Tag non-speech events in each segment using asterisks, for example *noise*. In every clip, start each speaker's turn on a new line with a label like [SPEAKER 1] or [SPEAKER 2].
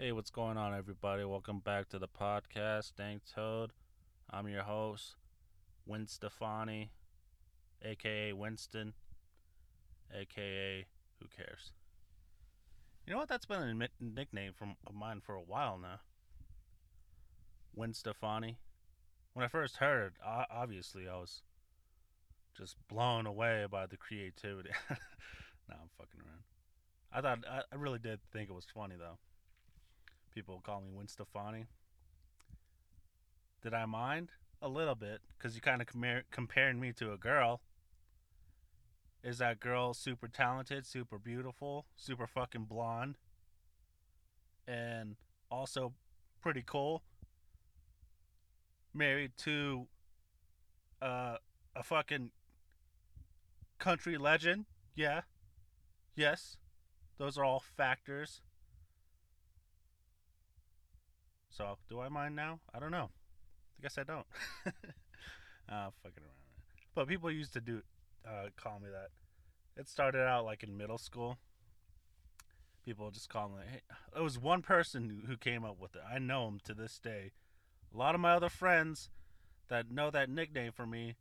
[SPEAKER 1] Hey, what's going on, everybody? Welcome back to the podcast, Dank Toad. I'm your host, Win Stefani, aka Winston, aka Who Cares. You know what? That's been a nickname from of mine for a while now. Win Stefani. When I first heard it, obviously I was just blown away by the creativity. *laughs* nah, I'm fucking around. I thought I really did think it was funny though. People call me Win Stefani. Did I mind? A little bit, because you kind of compare, comparing me to a girl. Is that girl super talented, super beautiful, super fucking blonde, and also pretty cool? Married to uh, a fucking country legend? Yeah. Yes. Those are all factors. So, do I mind now? I don't know. I guess I don't. *laughs* uh, fucking around. But people used to do uh, call me that. It started out like in middle school. People just call me. Hey, it was one person who came up with it. I know him to this day. A lot of my other friends that know that nickname for me,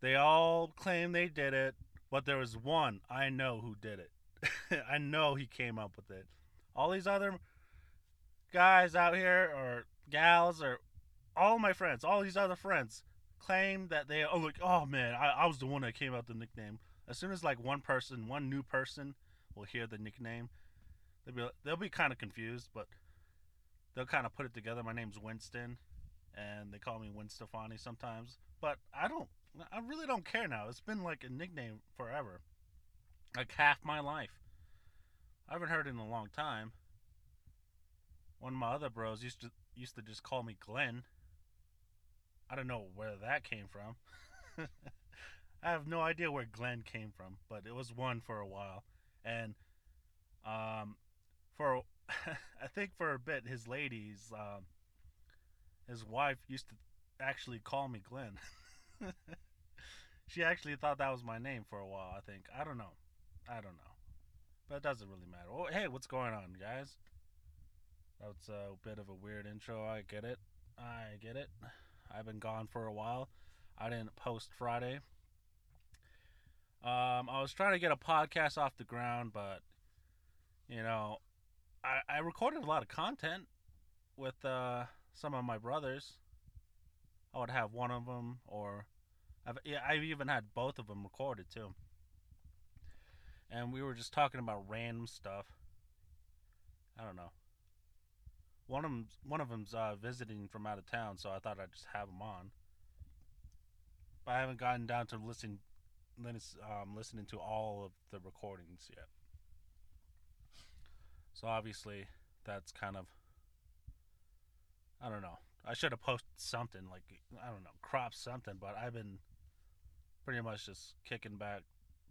[SPEAKER 1] they all claim they did it, but there was one I know who did it. *laughs* I know he came up with it. All these other guys out here or gals or all my friends, all these other friends claim that they oh look oh man, I, I was the one that came up with the nickname. As soon as like one person, one new person will hear the nickname, they'll be they'll be kind of confused, but they'll kind of put it together. My name's Winston, and they call me Win Stefani sometimes. But I don't, I really don't care now. It's been like a nickname forever, like half my life. I haven't heard it in a long time. One of my other bros used to used to just call me Glenn. I don't know where that came from. *laughs* I have no idea where Glenn came from, but it was one for a while, and um, for *laughs* I think for a bit his ladies, um, his wife used to actually call me Glenn. *laughs* she actually thought that was my name for a while. I think I don't know, I don't know, but it doesn't really matter. Oh, hey, what's going on, guys? That's a bit of a weird intro. I get it. I get it. I've been gone for a while. I didn't post Friday. Um, I was trying to get a podcast off the ground, but you know, I, I recorded a lot of content with uh, some of my brothers. I would have one of them, or I've yeah, I've even had both of them recorded too. And we were just talking about random stuff. I don't know. One of them, one of them's uh, visiting from out of town, so I thought I'd just have him on. But I haven't gotten down to listening, um, listening to all of the recordings yet. So obviously, that's kind of, I don't know. I should have posted something like I don't know, crop something, but I've been pretty much just kicking back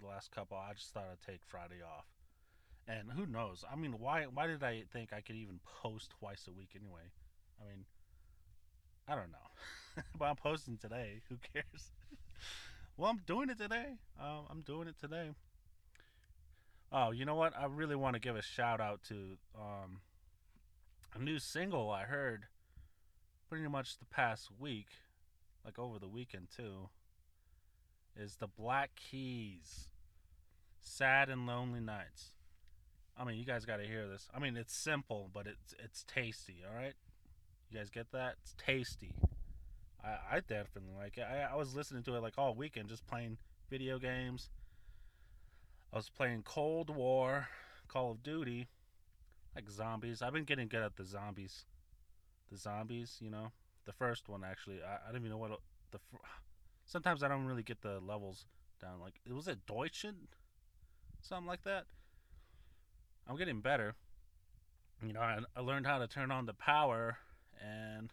[SPEAKER 1] the last couple. I just thought I'd take Friday off. And who knows? I mean, why why did I think I could even post twice a week anyway? I mean, I don't know. *laughs* but I'm posting today. Who cares? *laughs* well, I'm doing it today. Um, I'm doing it today. Oh, you know what? I really want to give a shout out to um, a new single I heard pretty much the past week, like over the weekend too. Is the Black Keys, "Sad and Lonely Nights." I mean, you guys got to hear this. I mean, it's simple, but it's it's tasty. All right, you guys get that? It's tasty. I I definitely like it. I, I was listening to it like all weekend, just playing video games. I was playing Cold War, Call of Duty, like zombies. I've been getting good at the zombies. The zombies, you know, the first one actually. I, I don't even know what the. Sometimes I don't really get the levels down. Like, was it Deutschen? Something like that. I'm getting better. You know, I, I learned how to turn on the power, and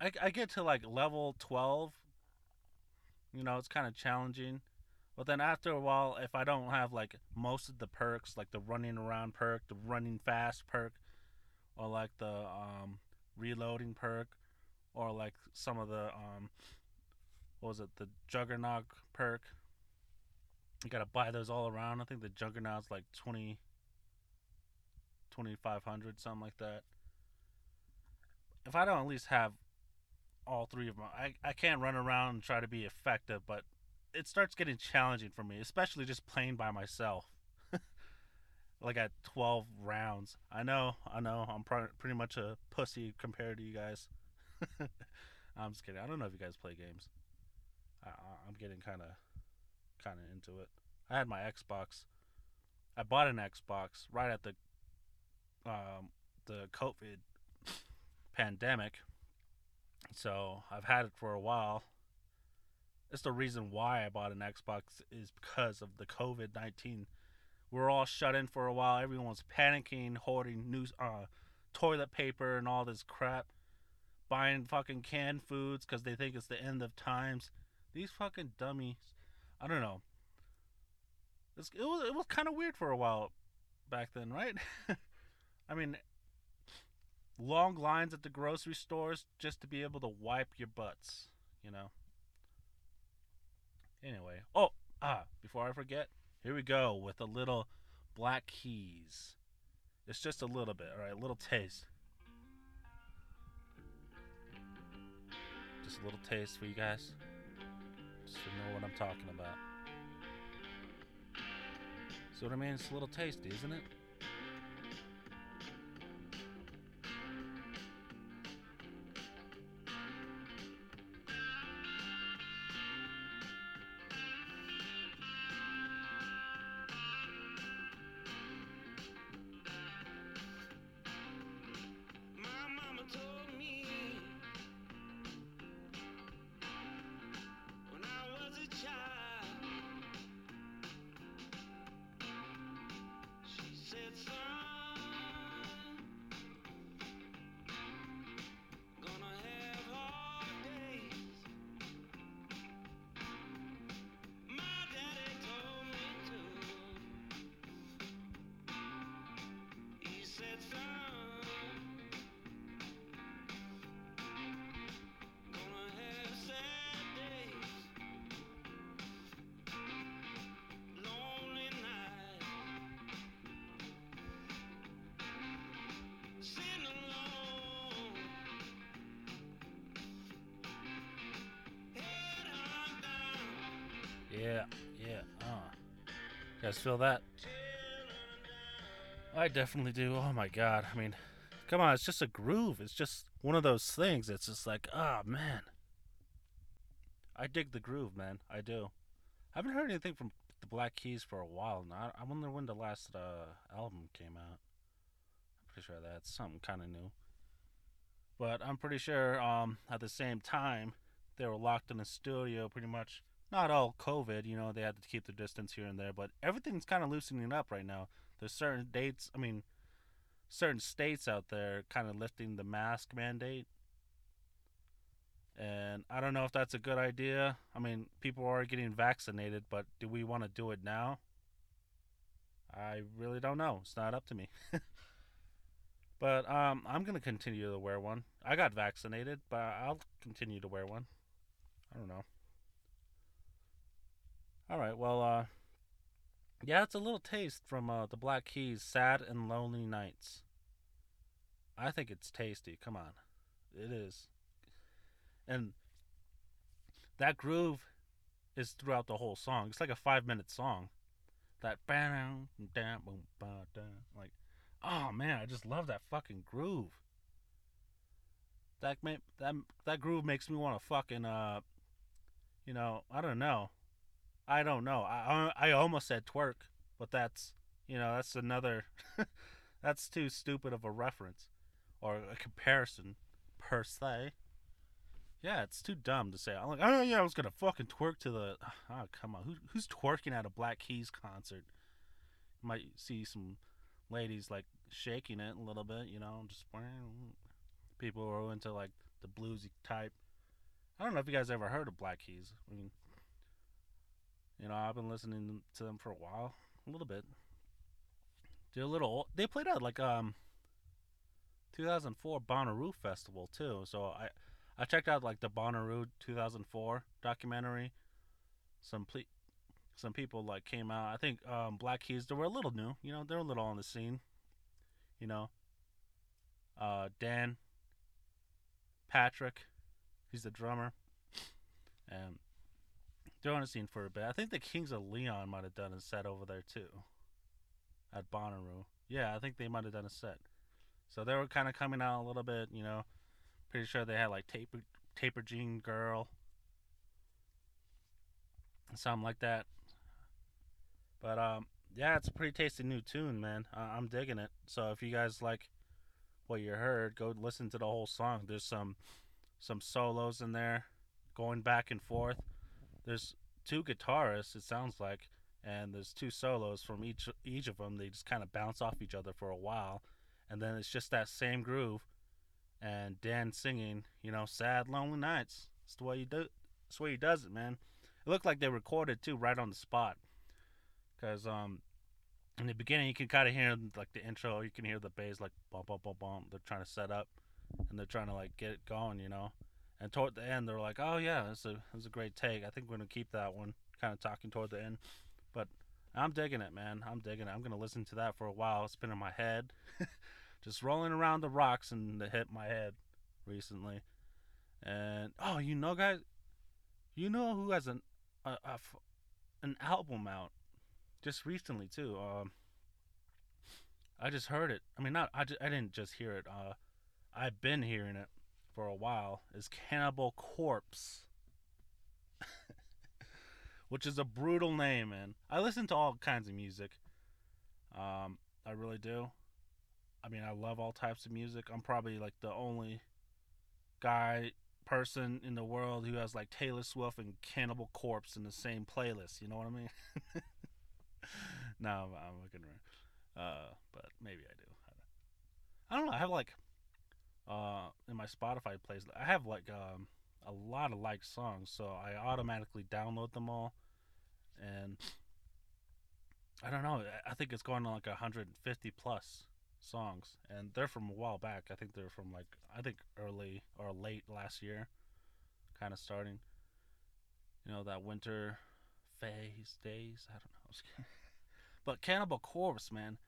[SPEAKER 1] I, I get to like level 12. You know, it's kind of challenging. But then after a while, if I don't have like most of the perks, like the running around perk, the running fast perk, or like the um, reloading perk, or like some of the um, what was it, the Juggernaut perk, you gotta buy those all around. I think the Juggernaut's like 20, 2500, something like that. If I don't at least have all three of them, I, I can't run around and try to be effective, but it starts getting challenging for me, especially just playing by myself. *laughs* like at 12 rounds. I know, I know, I'm pr- pretty much a pussy compared to you guys. *laughs* I'm just kidding. I don't know if you guys play games. I, I'm getting kind of, kind of into it. I had my Xbox. I bought an Xbox right at the, um, the COVID pandemic. So I've had it for a while. It's the reason why I bought an Xbox is because of the COVID nineteen. We're all shut in for a while. Everyone's panicking, hoarding news, uh, toilet paper and all this crap, buying fucking canned foods because they think it's the end of times. These fucking dummies. I don't know. It's, it was it was kind of weird for a while back then, right? *laughs* I mean, long lines at the grocery stores just to be able to wipe your butts, you know. Anyway, oh, ah, before I forget, here we go with a little Black Keys. It's just a little bit, all right, a little taste. Just a little taste for you guys. Just to know what I'm talking about. See what I mean? It's a little tasty, isn't it?
[SPEAKER 2] Said, son,
[SPEAKER 1] Yeah, yeah, uh. You guys feel that? I definitely do. Oh my god. I mean, come on, it's just a groove. It's just one of those things. It's just like, ah, man. I dig the groove, man. I do. I haven't heard anything from the Black Keys for a while now. I wonder when the last uh, album came out. I'm pretty sure that's something kind of new. But I'm pretty sure um, at the same time, they were locked in a studio pretty much not all COVID, you know, they had to keep the distance here and there, but everything's kind of loosening up right now. There's certain dates, I mean, certain states out there kind of lifting the mask mandate. And I don't know if that's a good idea. I mean, people are getting vaccinated, but do we want to do it now? I really don't know. It's not up to me. *laughs* but um, I'm going to continue to wear one. I got vaccinated, but I'll continue to wear one. I don't know. All right. Well, uh, yeah, it's a little taste from uh, the Black Keys, "Sad and Lonely Nights." I think it's tasty. Come on, it is, and that groove is throughout the whole song. It's like a five-minute song. That ba-dum, dum, boom, ba-dum, like, oh man, I just love that fucking groove. That that that groove makes me want to fucking uh, you know, I don't know. I don't know. I I almost said twerk, but that's you know that's another. *laughs* that's too stupid of a reference, or a comparison, per se. Yeah, it's too dumb to say. I'm like, oh yeah, I was gonna fucking twerk to the. *sighs* Oh come on, Who, who's twerking at a Black Keys concert? You might see some ladies like shaking it a little bit, you know, just people who are into like the bluesy type. I don't know if you guys ever heard of Black Keys. I mean, you know, I've been listening to them for a while, a little bit. They're a little. Old. They played at like um, 2004 Bonnaroo Festival too. So I, I checked out like the Bonnaroo 2004 documentary. Some ple- some people like came out. I think um, Black Keys they were a little new. You know, they're a little on the scene. you know. Uh, Dan, Patrick, he's the drummer, and the scene for a bit. I think the Kings of Leon might have done a set over there too, at Bonnaroo. Yeah, I think they might have done a set. So they were kind of coming out a little bit, you know. Pretty sure they had like Taper Taper Jean Girl, something like that. But um, yeah, it's a pretty tasty new tune, man. I- I'm digging it. So if you guys like what you heard, go listen to the whole song. There's some some solos in there, going back and forth. There's two guitarists, it sounds like, and there's two solos from each each of them. They just kind of bounce off each other for a while, and then it's just that same groove. And Dan singing, you know, sad, lonely nights. It's the way he do. It's the way he does it, man. It looked like they recorded too, right on the spot. Cause um, in the beginning you can kind of hear like the intro. You can hear the bass like bump, bump, bump, bump. They're trying to set up, and they're trying to like get it going, you know. And toward the end, they're like, "Oh yeah, it's a it's a great take. I think we're gonna keep that one." Kind of talking toward the end, but I'm digging it, man. I'm digging it. I'm gonna listen to that for a while. It's been in my head, *laughs* just rolling around the rocks and it hit my head recently. And oh, you know, guys, you know who has an a, a an album out just recently too. Um, I just heard it. I mean, not I, ju- I didn't just hear it. Uh, I've been hearing it for a while. Is Cannibal Corpse, *laughs* which is a brutal name, man. I listen to all kinds of music. Um, I really do. I mean, I love all types of music. I'm probably like the only guy person in the world who has like Taylor Swift and Cannibal Corpse in the same playlist. You know what I mean? *laughs* no, I'm, I'm looking around. Uh, but maybe I do. I don't know. I have like uh in my Spotify plays. I have like um a lot of like songs, so I automatically download them all, and I don't know. I- think it's going on like 150 plus songs, and they're from a while back. I think they're from like I think early or late last year, kind of starting. You know that winter phase days. I don't know. *laughs* But Cannibal Corpse, man,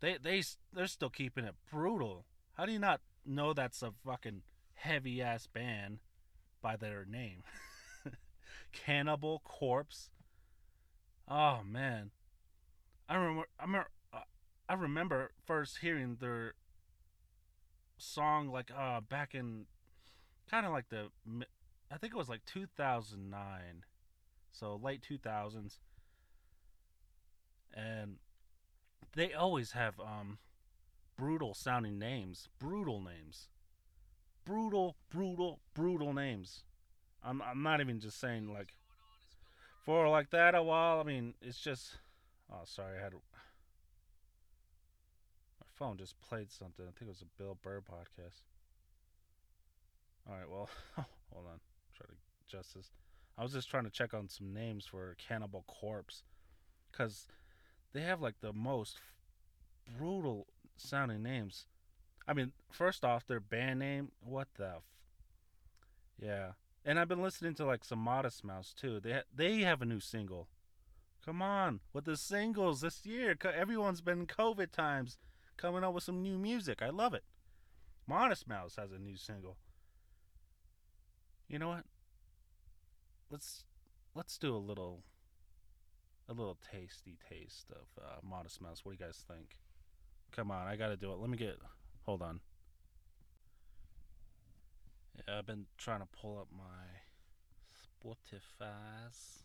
[SPEAKER 1] they they they're still keeping it brutal. How do you not know that's a fucking heavy ass band by their name? *laughs* Cannibal Corpse. Oh man, I remember. I remember. uh, I remember first hearing their song like uh back in kind of like the I think it was like 2009, so late 2000s, and they always have um brutal sounding names, brutal names, brutal, brutal, brutal names. I'm I'm not even just saying like for like that a while. I mean, it's just. Oh, sorry, I had my phone just played something. I think it was a Bill Burr podcast. All right, well, *laughs* hold on. Try to adjust this. I was just trying to check on some names for Cannibal Corpse, cause they have like the most brutal sounding names. I mean, first off, their band name. What the? F- yeah, and I've been listening to like some Modest Mouse too. They ha- they have a new single. Come on, with the singles this year, everyone's been COVID times coming up with some new music. I love it. Modest Mouse has a new single. You know what? Let's let's do a little a little tasty taste of uh, Modest Mouse. What do you guys think? Come on, I gotta do it. Let me get. Hold on. Yeah, I've been trying to pull up my Spotify's,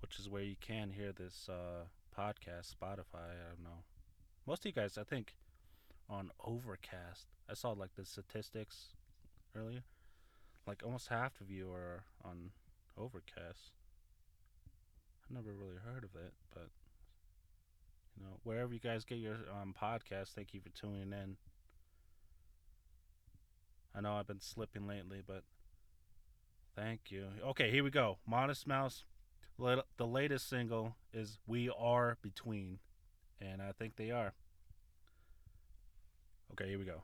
[SPEAKER 1] which is where you can hear this uh, podcast. Spotify. I don't know. Most of you guys, I think, on Overcast. I saw like the statistics earlier. Like almost half of you are on Overcast. I never really heard of it, but know, wherever you guys get your um, podcast, thank you for tuning in. I know I've been slipping lately, but thank you. Okay, here we go. Modest Mouse. The latest single is "We Are Between," and I think they are. Okay, here we go.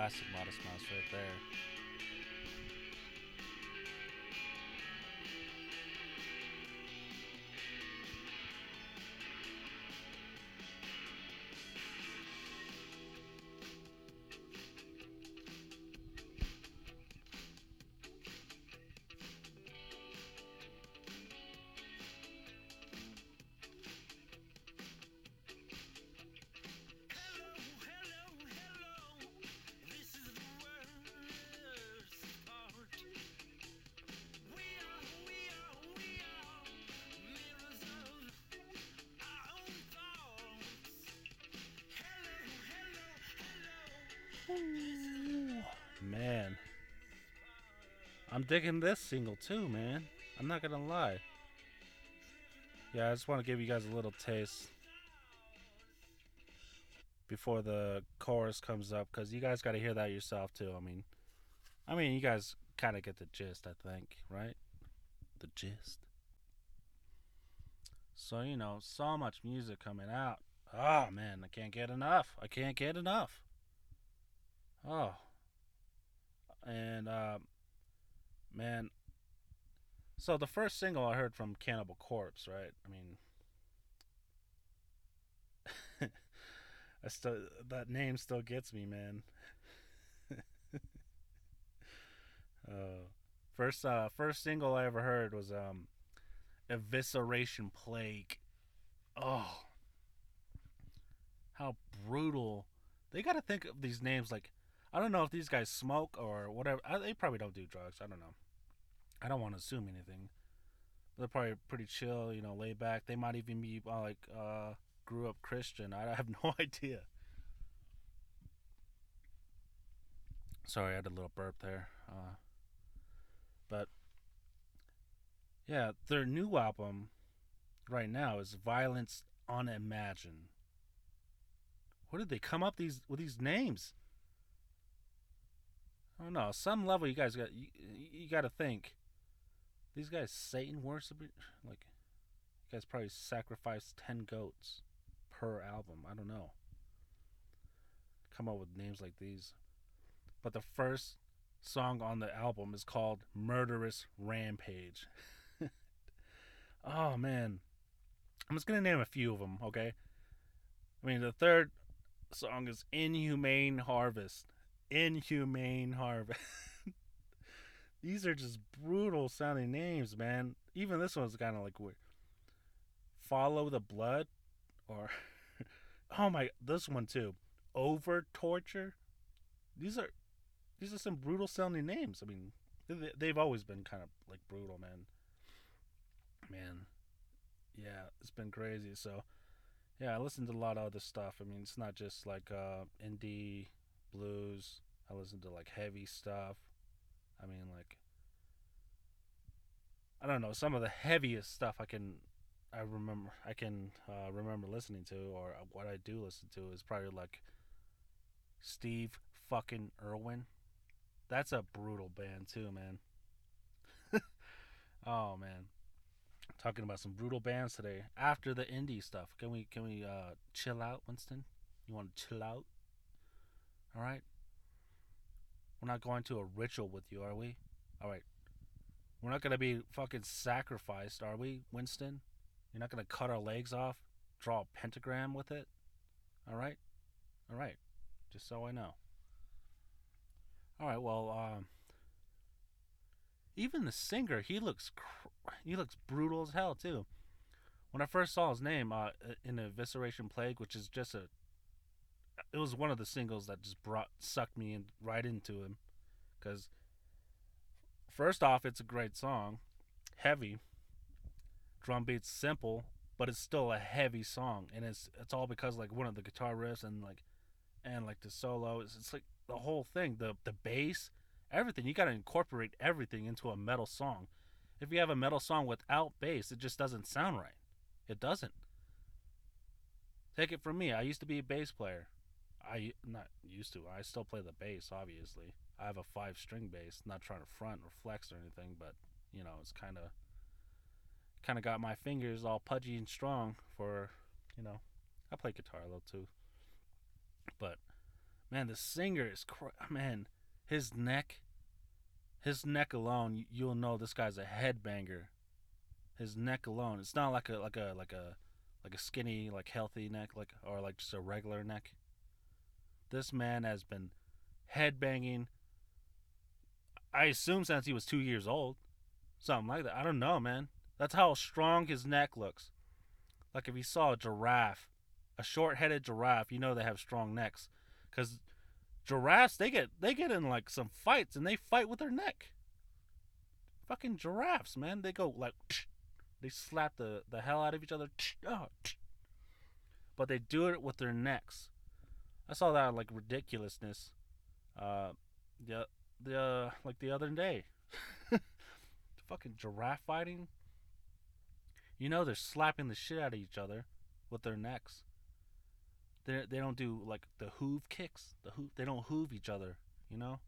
[SPEAKER 1] Classic Modest Mouse right there. Man. I'm digging this single too, man. I'm not gonna lie. Yeah, I just want to give you guys a little taste before the chorus comes up because you guys got to hear that yourself too. I mean, I mean, you guys kind of get the gist, I think, right? The gist. So you know, so much music coming out. Oh man, I can't get enough. I can't get enough. Oh, and uh, man, so the first single I heard from Cannibal Corpse, right? I mean, *laughs* I still that name still gets me, man. *laughs* uh, first, uh, first single I ever heard was um, "Evisceration Plague." Oh, how brutal! They got to think of these names like I don't know if these guys smoke or whatever. I, they probably don't do drugs. I don't know. I don't want to assume anything. They're probably pretty chill, you know, laid back. They might even be uh, like uh, grew up Christian. I have *laughs* no idea. Sorry, I had a little burp there. Uh, but yeah, their new album right now is Violence Unimagined. Where did they come up these with these names? I don't know. Some level, you guys got you, you got to think. These guys Satan worship like you guys probably sacrificed ten goats per album. I don't know. Come up with names like these. But the first song on the album is called Murderous Rampage. *laughs* oh man. I'm just to name a few of them, okay? I mean, the third song is Inhumane Harvest. Inhumane Harvest. *laughs* These are just brutal sounding names, man. Even this one's kind of like weird. Follow the blood, or *laughs* oh my, this one too. Over torture. These are these are some brutal sounding names. I mean, they- they've always been kind of like brutal, man. Man, yeah, it's been crazy. So, yeah, I listened to a lot of other stuff. I mean, it's not just like uh, indie blues. I listen to like heavy stuff. I mean, like, I don't know, some of the heaviest stuff I can, I remember, I can uh, remember listening to, or what I do listen to is probably like Steve fucking Irwin. That's a brutal band too, man. *laughs* oh man, talking about some brutal bands today. After the indie stuff, can we can we uh, chill out, Winston? You want to chill out? All right. We're not going to a ritual with you, are we? All right. We're not going to be fucking sacrificed, are we, Winston? You're not going to cut our legs off, draw a pentagram with it? All right? All right. Just so I know. All right, well, um even the singer, he looks cr- he looks brutal as hell too. When I first saw his name uh in Evisceration Plague, which is just a it was one of the singles that just brought sucked me in right into him. Cuz first off, it's a great song, heavy. Drum beats simple, but it's still a heavy song. And it's it's all because like one of the guitar riffs and like and like the solo. It's, it's like the whole thing the the bass everything. You got to incorporate everything into a metal song. If you have a metal song without bass it just doesn't sound right. It doesn't. Take it from me. I used to be a bass player i not used to i still play the bass obviously i have a five string bass not trying to front or flex or anything but you know it's kind of kind of got my fingers all pudgy and strong for you know i play guitar a little too but Man, the singer is cr- man, his neck, his neck alone, you'll know this guy's a headbanger. His neck alone, it's not like a like a like a like a skinny like healthy neck like or like just a regular neck. This man has been headbanging. I assume since he was two years old, something like that. I don't know, man. That's how strong his neck looks. Like if you saw a giraffe, a short-headed giraffe, you know they have strong necks, because giraffes they get they get in like some fights and they fight with their neck. Fucking giraffes, man, they go like *sniffs* they slap the the hell out of each other. *sniffs* Oh, *sniffs* but they do it with their necks. I saw that like ridiculousness. Uh, the the uh, like the other day. *laughs* fucking giraffe fighting. You know they're slapping the shit out of each other with their necks. They they don't do like the hoof kicks. The hoof they don't hoof each other. You know,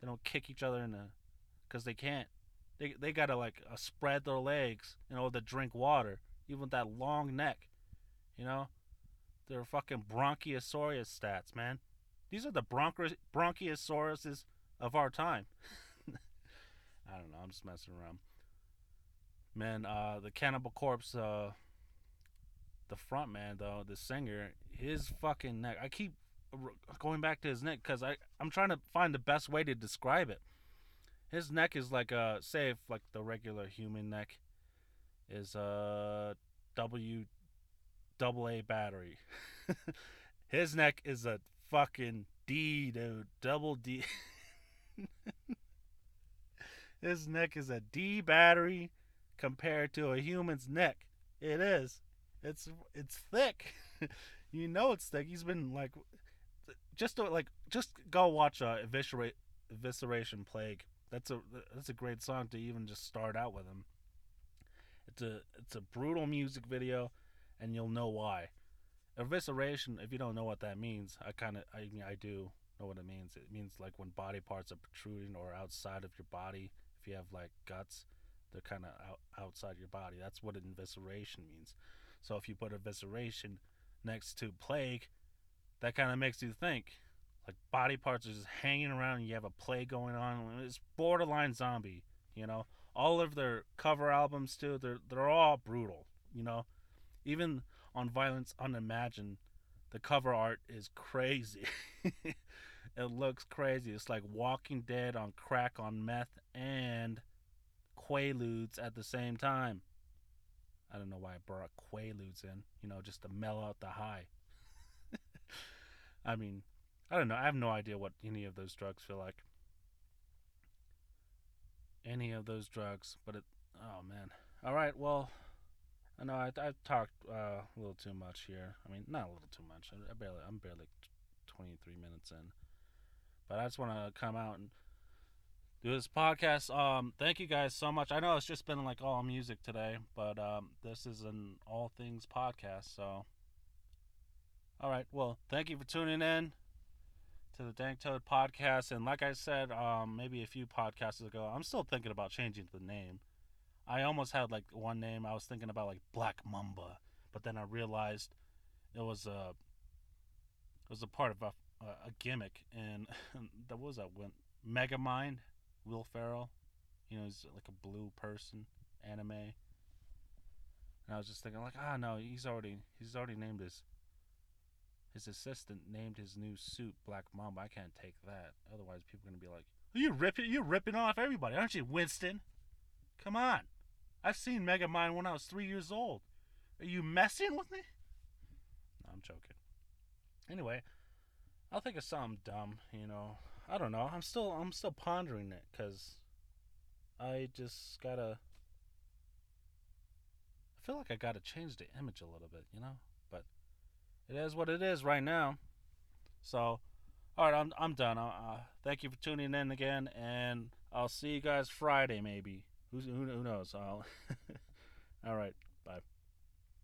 [SPEAKER 1] they don't kick each other in the, cause they can't. They they gotta like uh, spread their legs in order to drink water, even with that long neck. You know, they're fucking bronchiosaurus stats, man. These are the bronchi- bronchiosauruses of our time. *laughs* I don't know. I'm just messing around. Man, uh, the Cannibal Corpse, uh, the front man though, the singer, his fucking neck. I keep going back to his neck because I I'm trying to find the best way to describe it. His neck is like a say if like the regular human neck is a W double A battery. *laughs* his neck is a fucking D, dude. Double D. *laughs* His neck is a D battery compared to a human's neck. It is. It's it's thick. *laughs* you know it's thick. He's been like just to, like just go watch uh, eviscerate evisceration plague. That's a that's a great song to even just start out with him. It's a it's a brutal music video, and you'll know why. Evisceration, if you don't know what that means, I kind of I mean I do know what it means. It means like when body parts are protruding or outside of your body. If you have like guts, they're kind of out, outside your body. That's what an evisceration means. So if you put evisceration next to plague, that kind of makes you think like body parts are just hanging around and you have a plague going on. It's borderline zombie, you know. All of their cover albums too, they're they're all brutal, you know. Even on Violence Unimagined, the cover art is crazy. *laughs* it looks crazy. It's like Walking Dead on crack on meth and Quaaludes at the same time. I don't know why I brought Quaaludes in, you know, just to mellow out the high. *laughs* I mean, I don't know. I have no idea what any of those drugs feel like. Any of those drugs, but it. Oh man. All right. Well, I know I I've talked uh, a little too much here. I mean, not a little too much. I, I barely. I'm barely twenty three minutes in, but I just want to come out and do this podcast. Um, thank you guys so much. I know it's just been like all music today, but um, this is an all things podcast. So, all right. Well, thank you for tuning in to the Dank Toad podcast. And like I said, um, maybe a few podcasts ago, I'm still thinking about changing the name. I almost had like one name. I was thinking about like Black Mamba, but then I realized it was a it was a part of a, a gimmick, and *laughs* that was that when Megamind, Will Ferrell, you know, he's like a blue person, anime. And I was just thinking like, ah, no, he's already he's already named his his assistant named his new suit Black Mamba. I can't take that. Otherwise, people are gonna be like, "You ripping, you ripping off everybody, aren't you, Winston? Come on, I've seen Megamind when I was three years old. Are you messing with me?" No, I'm joking. Anyway, I'll think of something dumb. You know, I don't know. I'm still, I'm still pondering it because I just gotta. I feel like I gotta change the image a little bit, you know. But it is what it is right now. So, all right, I'm I'm done. Uh, thank you for tuning in again, and I'll see you guys Friday maybe. Who's, who who knows? I'll. *laughs* all right, bye.